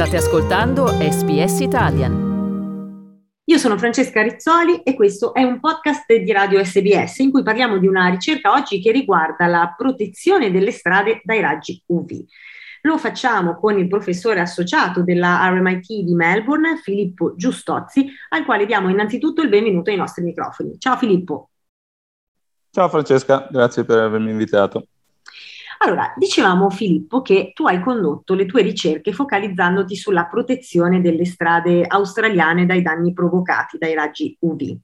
State ascoltando SBS Italian. Io sono Francesca Rizzoli e questo è un podcast di Radio SBS in cui parliamo di una ricerca oggi che riguarda la protezione delle strade dai raggi UV. Lo facciamo con il professore associato della RMIT di Melbourne, Filippo Giustozzi, al quale diamo innanzitutto il benvenuto ai nostri microfoni. Ciao Filippo. Ciao Francesca, grazie per avermi invitato. Allora, dicevamo Filippo che tu hai condotto le tue ricerche focalizzandoti sulla protezione delle strade australiane dai danni provocati dai raggi UV.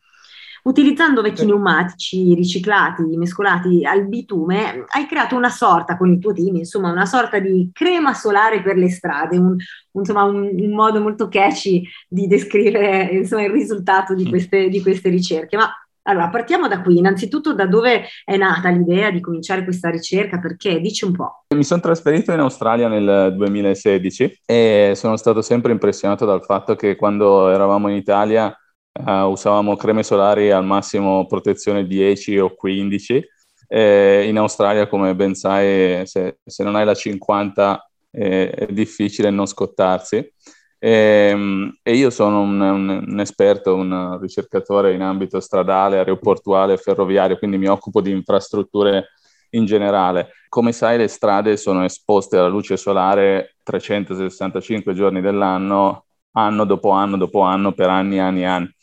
Utilizzando vecchi pneumatici riciclati, mescolati al bitume, hai creato una sorta con il tuo team, insomma, una sorta di crema solare per le strade, un, insomma, un, un modo molto catchy di descrivere insomma, il risultato di queste, di queste ricerche. Ma allora, partiamo da qui. Innanzitutto, da dove è nata l'idea di cominciare questa ricerca? Perché? Dici un po'. Mi sono trasferito in Australia nel 2016 e sono stato sempre impressionato dal fatto che quando eravamo in Italia uh, usavamo creme solari al massimo protezione 10 o 15. E in Australia, come ben sai, se, se non hai la 50 eh, è difficile non scottarsi. E, ehm, e io sono un, un, un, esperto, un ricercatore in ambito stradale, aeroportuale, ferroviario, quindi mi occupo di infrastrutture in generale. Come sai, le strade sono esposte alla luce solare 365 giorni dell'anno, anno dopo anno dopo anno, per anni e anni e anni.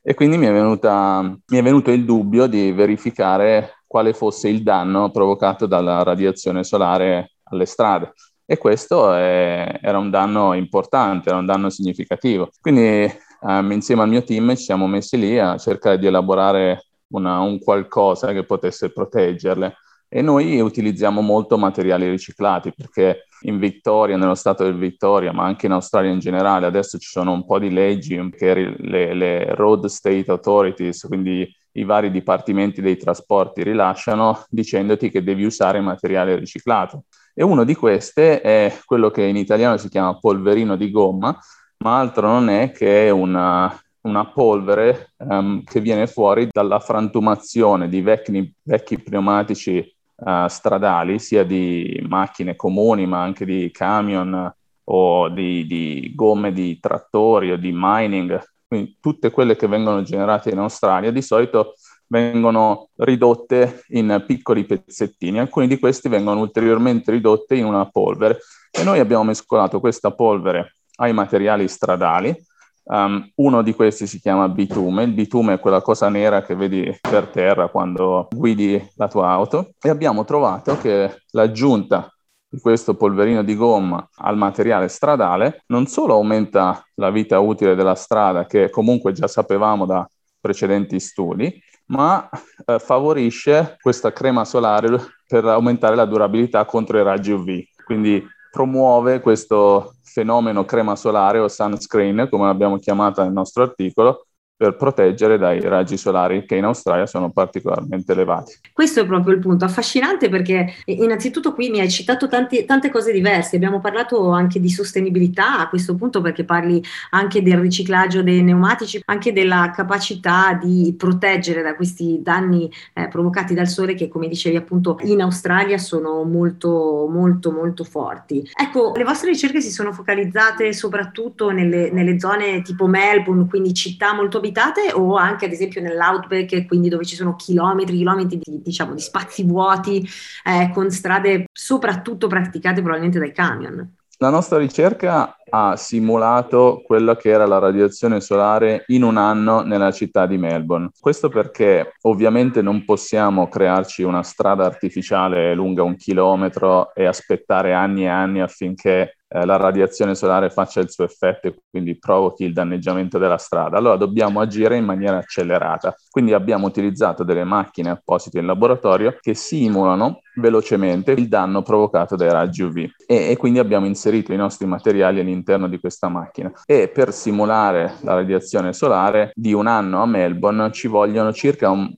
E quindi mi è, venuta, mi è venuto il dubbio di verificare quale fosse il danno provocato dalla radiazione solare alle strade e questo è, era un danno importante, era un danno significativo. Quindi um, insieme al mio team ci siamo messi lì a cercare di elaborare una, un qualcosa che potesse proteggerle e noi utilizziamo molto materiali riciclati perché in Victoria, nello stato del Victoria, ma anche in Australia in generale, adesso ci sono un po' di leggi che le, le Road State Authorities, quindi i vari dipartimenti dei trasporti rilasciano dicendoti che devi usare materiale riciclato. E uno di queste è quello che in italiano si chiama polverino di gomma, ma altro non è che una, una polvere um, che viene fuori dalla frantumazione di vecchi, vecchi pneumatici uh, stradali, sia di macchine comuni, ma anche di camion o di, di gomme di trattori o di mining, quindi tutte quelle che vengono generate in Australia di solito vengono ridotte in piccoli pezzettini, alcuni di questi vengono ulteriormente ridotti in una polvere. E noi abbiamo mescolato questa polvere ai materiali stradali. Um, uno di questi si chiama bitume, il bitume è quella cosa nera che vedi per terra quando guidi la tua auto. E abbiamo trovato che l'aggiunta di questo polverino di gomma al materiale stradale non solo aumenta la vita utile della strada, che comunque già sapevamo da precedenti studi, ma eh, favorisce questa crema solare per aumentare la durabilità contro i raggi UV. Quindi promuove questo fenomeno crema solare o sunscreen, come l'abbiamo chiamata nel nostro articolo, per proteggere dai raggi solari che in Australia sono particolarmente elevati. Questo è proprio il punto, affascinante perché innanzitutto qui mi hai citato tanti, tante cose diverse, abbiamo parlato anche di sostenibilità a questo punto perché parli anche del riciclaggio dei pneumatici, anche della capacità di proteggere da questi danni eh, provocati dal sole che come dicevi appunto in Australia sono molto molto molto forti. Ecco, le vostre ricerche si sono focalizzate soprattutto nelle, nelle zone tipo Melbourne, quindi città molto abitate abitate o anche ad esempio nell'outback, quindi dove ci sono chilometri, chilometri di, diciamo, di spazi vuoti eh, con strade soprattutto praticate probabilmente dai camion. La nostra ricerca ha simulato quella che era la radiazione solare in un anno nella città di Melbourne. Questo perché ovviamente non possiamo crearci una strada artificiale lunga un chilometro e aspettare anni e anni affinché eh, la radiazione solare faccia il suo effetto e quindi provochi il danneggiamento della strada. Allora dobbiamo agire in maniera accelerata. Quindi abbiamo utilizzato delle macchine apposite in laboratorio che simulano velocemente il danno provocato dai raggi UV e, e quindi abbiamo inserito i nostri materiali all'interno di questa macchina. E per simulare la radiazione solare di un anno a Melbourne ci vogliono circa un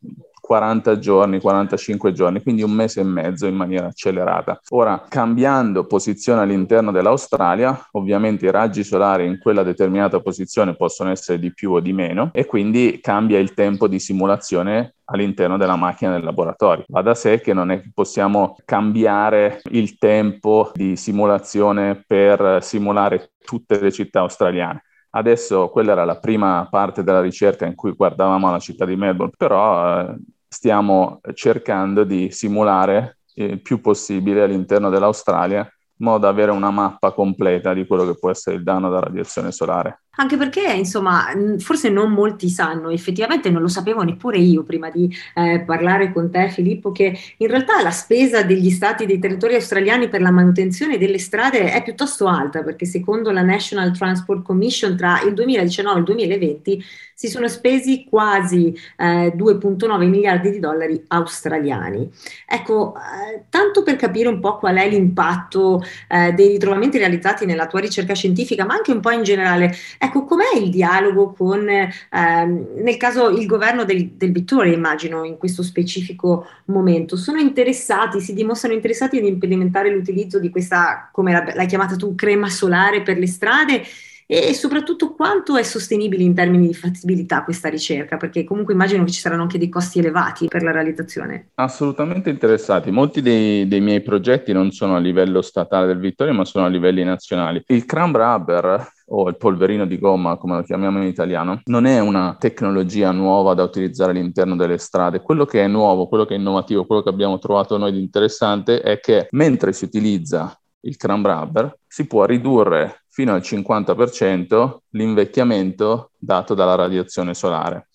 40 giorni, 45 giorni, quindi un mese e mezzo in maniera accelerata. Ora, cambiando posizione all'interno dell'Australia, ovviamente i raggi solari in quella determinata posizione possono essere di più o di meno e quindi cambia il tempo di simulazione all'interno della macchina del laboratorio. Va da sé che non è che possiamo cambiare il tempo di simulazione per simulare tutte le città australiane. Adesso quella era la prima parte della ricerca in cui guardavamo la città di Melbourne, però eh, stiamo cercando di simulare il più possibile all'interno dell'Australia in modo da avere una mappa completa di quello che può essere il danno da radiazione solare. Anche perché, insomma, forse non molti sanno, effettivamente non lo sapevo neppure io prima di eh, parlare con te, Filippo, che in realtà la spesa degli stati dei territori australiani per la manutenzione delle strade è piuttosto alta, perché secondo la National Transport Commission tra il 2019 e il 2020 si sono spesi quasi eh, 2,9 miliardi di dollari australiani. Ecco, eh, tanto per capire un po' qual è l'impatto eh, dei ritrovamenti realizzati nella tua ricerca scientifica, ma anche un po' in generale, Ecco, com'è il dialogo con, ehm, nel caso, il governo del, del Vittoria, immagino, in questo specifico momento? Sono interessati, si dimostrano interessati ad implementare l'utilizzo di questa, come l'hai chiamata tu, crema solare per le strade? E soprattutto quanto è sostenibile in termini di fattibilità questa ricerca, perché comunque immagino che ci saranno anche dei costi elevati per la realizzazione. Assolutamente interessati. Molti dei, dei miei progetti non sono a livello statale del Vittoria, ma sono a livelli nazionali. Il Cram Rubber o il polverino di gomma, come lo chiamiamo in italiano, non è una tecnologia nuova da utilizzare all'interno delle strade. Quello che è nuovo, quello che è innovativo, quello che abbiamo trovato noi di interessante è che mentre si utilizza il cram rubber, si può ridurre fino al 50% l'invecchiamento dato dalla radiazione solare.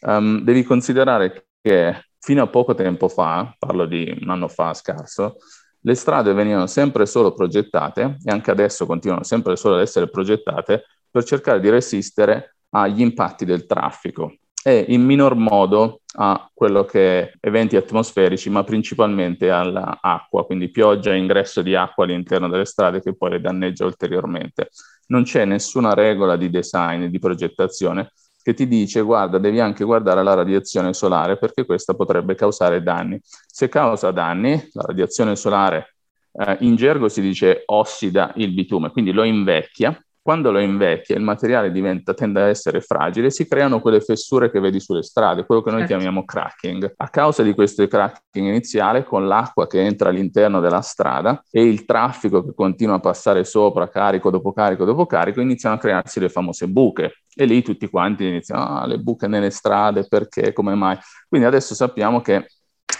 Um, devi considerare che fino a poco tempo fa, parlo di un anno fa scarso, le strade venivano sempre solo progettate e anche adesso continuano sempre solo ad essere progettate per cercare di resistere agli impatti del traffico e in minor modo a quello che è eventi atmosferici, ma principalmente all'acqua, quindi pioggia e ingresso di acqua all'interno delle strade che poi le danneggia ulteriormente. Non c'è nessuna regola di design, di progettazione che ti dice guarda, devi anche guardare la radiazione solare perché questa potrebbe causare danni. Se causa danni, la radiazione solare eh, in gergo si dice ossida il bitume, quindi lo invecchia. Quando lo invecchia il materiale diventa, tende a essere fragile, si creano quelle fessure che vedi sulle strade, quello che noi certo. chiamiamo cracking. A causa di questo cracking iniziale, con l'acqua che entra all'interno della strada e il traffico che continua a passare sopra, carico dopo carico dopo carico, iniziano a crearsi le famose buche e lì tutti quanti iniziano, ah, le buche nelle strade, perché, come mai? Quindi adesso sappiamo che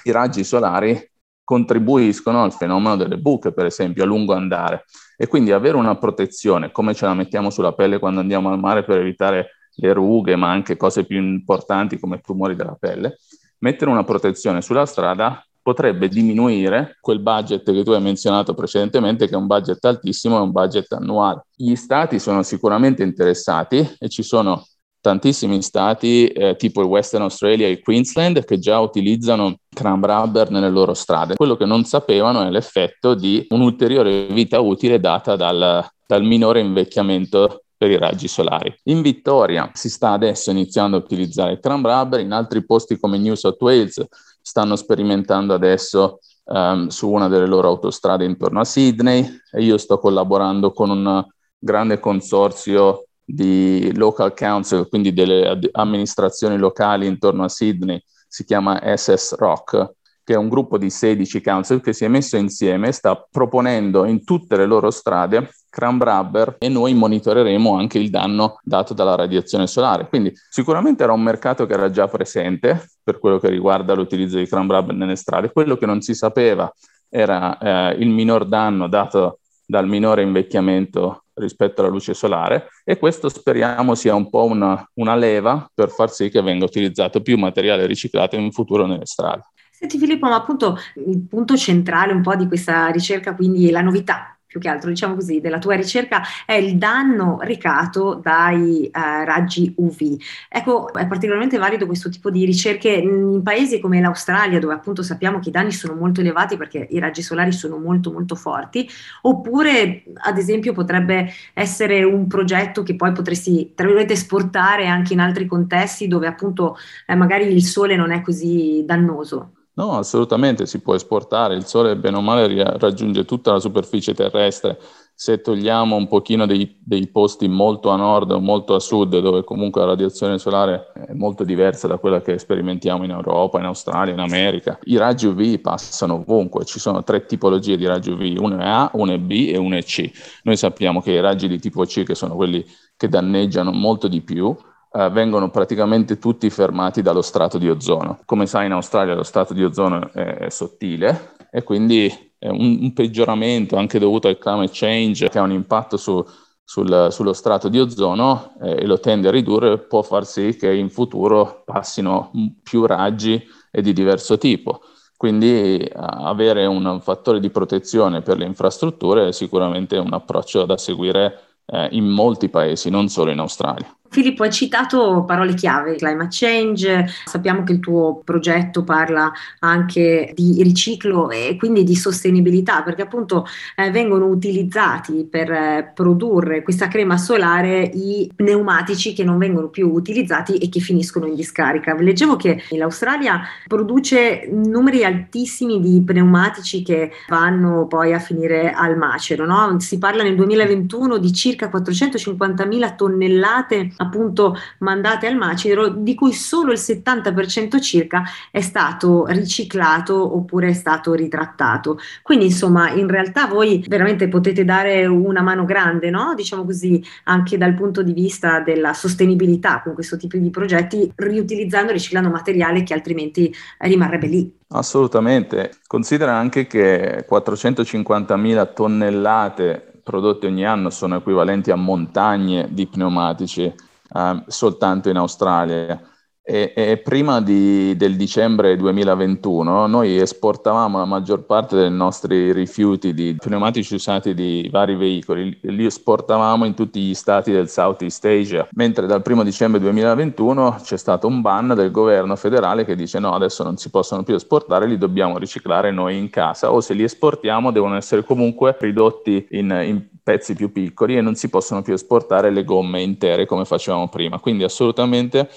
i raggi solari contribuiscono al fenomeno delle buche, per esempio, a lungo andare. E quindi avere una protezione, come ce la mettiamo sulla pelle quando andiamo al mare per evitare le rughe, ma anche cose più importanti come tumori della pelle, mettere una protezione sulla strada potrebbe diminuire quel budget che tu hai menzionato precedentemente, che è un budget altissimo, è un budget annuale. Gli stati sono sicuramente interessati e ci sono tantissimi stati, eh, tipo il Western Australia e il Queensland, che già utilizzano cram rubber nelle loro strade. Quello che non sapevano è l'effetto di un'ulteriore vita utile data dal, dal minore invecchiamento per i raggi solari. In Vittoria si sta adesso iniziando a utilizzare il cram rubber, in altri posti come New South Wales stanno sperimentando adesso um, su una delle loro autostrade intorno a Sydney e io sto collaborando con un grande consorzio di local council, quindi delle amministrazioni locali intorno a Sydney, si chiama SS Rock, che è un gruppo di 16 council che si è messo insieme e sta proponendo in tutte le loro strade cram rubber e noi monitoreremo anche il danno dato dalla radiazione solare. Quindi sicuramente era un mercato che era già presente per quello che riguarda l'utilizzo di cram rubber nelle strade. Quello che non si sapeva era eh, il minor danno dato dal minore invecchiamento rispetto alla luce solare e questo speriamo sia un po' una, una leva per far sì che venga utilizzato più materiale riciclato in futuro nelle strade. Senti Filippo, ma appunto il punto centrale un po' di questa ricerca quindi è la novità più che altro, diciamo così, della tua ricerca è il danno recato dai uh, raggi UV. Ecco, è particolarmente valido questo tipo di ricerche in paesi come l'Australia, dove appunto sappiamo che i danni sono molto elevati perché i raggi solari sono molto molto forti, oppure ad esempio potrebbe essere un progetto che poi potresti, tra virgolette, esportare anche in altri contesti dove appunto eh, magari il sole non è così dannoso. No, assolutamente si può esportare, il Sole bene o male raggiunge tutta la superficie terrestre, se togliamo un pochino dei, dei, posti molto a nord o molto a sud, dove comunque la radiazione solare è molto diversa da quella che sperimentiamo in Europa, in Australia, in America, i raggi UV passano ovunque, ci sono tre tipologie di raggi UV, uno è A, uno è B e uno è C. Noi sappiamo che i raggi di tipo C, che sono quelli che danneggiano molto di più, eh, vengono praticamente tutti fermati dallo strato di ozono. Come sai in Australia lo strato di ozono è, è sottile e quindi è un, un, peggioramento anche dovuto al climate change che ha un impatto su, sul, sullo strato di ozono eh, e lo tende a ridurre può far sì che in futuro passino più raggi e di diverso tipo. Quindi avere un fattore di protezione per le infrastrutture è sicuramente un approccio da seguire eh, in molti paesi, non solo in Australia. Filippo, hai citato parole chiave, climate change, sappiamo che il tuo progetto parla anche di riciclo e quindi di sostenibilità, perché appunto eh, vengono utilizzati per eh, produrre questa crema solare i pneumatici che non vengono più utilizzati e che finiscono in discarica. Leggevo che l'Australia produce numeri altissimi di pneumatici che vanno poi a finire al macero, no? si parla nel 2021 di circa 450.000 tonnellate appunto mandate al macero, di cui solo il 70% circa è stato riciclato oppure è stato ritrattato. Quindi insomma, in realtà voi veramente potete dare una mano grande, no? Diciamo così, anche dal punto di vista della sostenibilità con questo tipo di progetti, riutilizzando e riciclando materiale che altrimenti rimarrebbe lì. Assolutamente. Considera anche che 450.000 tonnellate prodotte ogni anno sono equivalenti a montagne di pneumatici uh, soltanto in Australia. E, e prima di, del dicembre 2021 noi esportavamo la maggior parte dei nostri rifiuti di pneumatici usati di vari veicoli, li esportavamo in tutti gli stati del Southeast Asia, mentre dal primo dicembre 2021 c'è stato un ban del governo federale che dice no, adesso non si possono più esportare, li dobbiamo riciclare noi in casa. O se li esportiamo devono essere comunque ridotti in, in pezzi più piccoli e non si possono più esportare le gomme intere come facevamo prima. Quindi assolutamente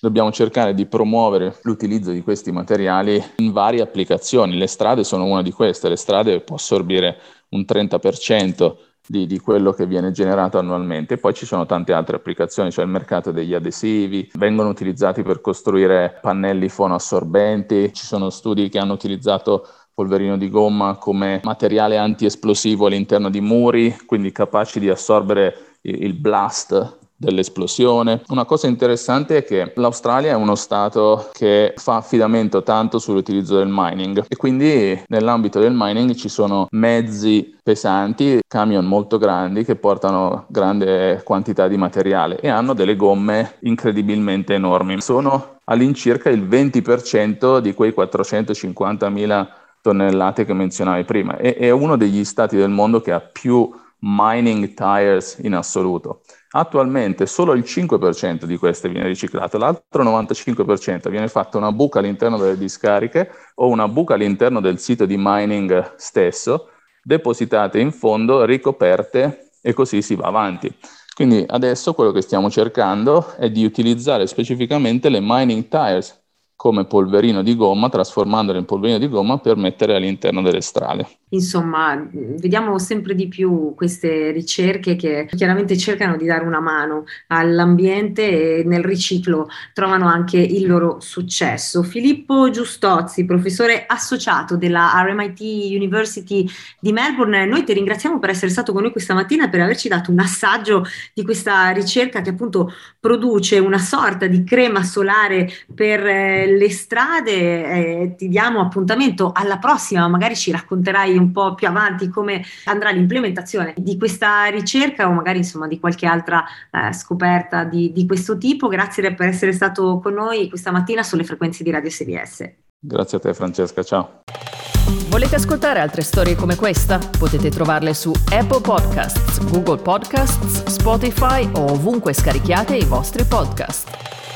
dobbiamo cercare di promuovere l'utilizzo di questi materiali in varie applicazioni. Le strade sono una di queste, le strade possono assorbire un 30% di, di, quello che viene generato annualmente. Poi ci sono tante altre applicazioni, c'è il mercato degli adesivi, vengono utilizzati per costruire pannelli fonoassorbenti, ci sono studi che hanno utilizzato polverino di gomma come materiale antiesplosivo all'interno di muri, quindi capaci di assorbere il blast dell'esplosione. Una cosa interessante è che l'Australia è uno stato che fa affidamento tanto sull'utilizzo del mining e quindi nell'ambito del mining ci sono mezzi pesanti, camion molto grandi che portano grande quantità di materiale e hanno delle gomme incredibilmente enormi. Sono all'incirca il 20% di quei 450.000 tonnellate che menzionavi prima. E, è uno degli stati del mondo che ha più mining tires in assoluto. Attualmente solo il 5% di queste viene riciclato, l'altro 95% viene fatta una buca all'interno delle discariche o una buca all'interno del sito di mining stesso, depositate in fondo, ricoperte e così si va avanti. Quindi adesso quello che stiamo cercando è di utilizzare specificamente le mining tires come polverino di gomma, trasformandolo in polverino di gomma per mettere all'interno delle strade. Insomma, vediamo sempre di più queste ricerche che chiaramente cercano di dare una mano all'ambiente e nel riciclo trovano anche il loro successo. Filippo Giustozzi, professore associato della RMIT University di Melbourne, noi ti ringraziamo per essere stato con noi questa mattina e per averci dato un assaggio di questa ricerca che appunto produce una sorta di crema solare per eh, le strade. Eh, ti diamo appuntamento alla prossima, magari ci racconterai un po' più avanti come andrà l'implementazione di questa ricerca o magari insomma di qualche altra eh, scoperta di, di, questo tipo. Grazie per essere stato con noi questa mattina sulle frequenze di Radio SBS. Grazie a te Francesca, ciao. Volete ascoltare altre storie come questa? Potete trovarle su Apple Podcasts, Google Podcasts, Spotify o ovunque scarichiate i vostri podcast.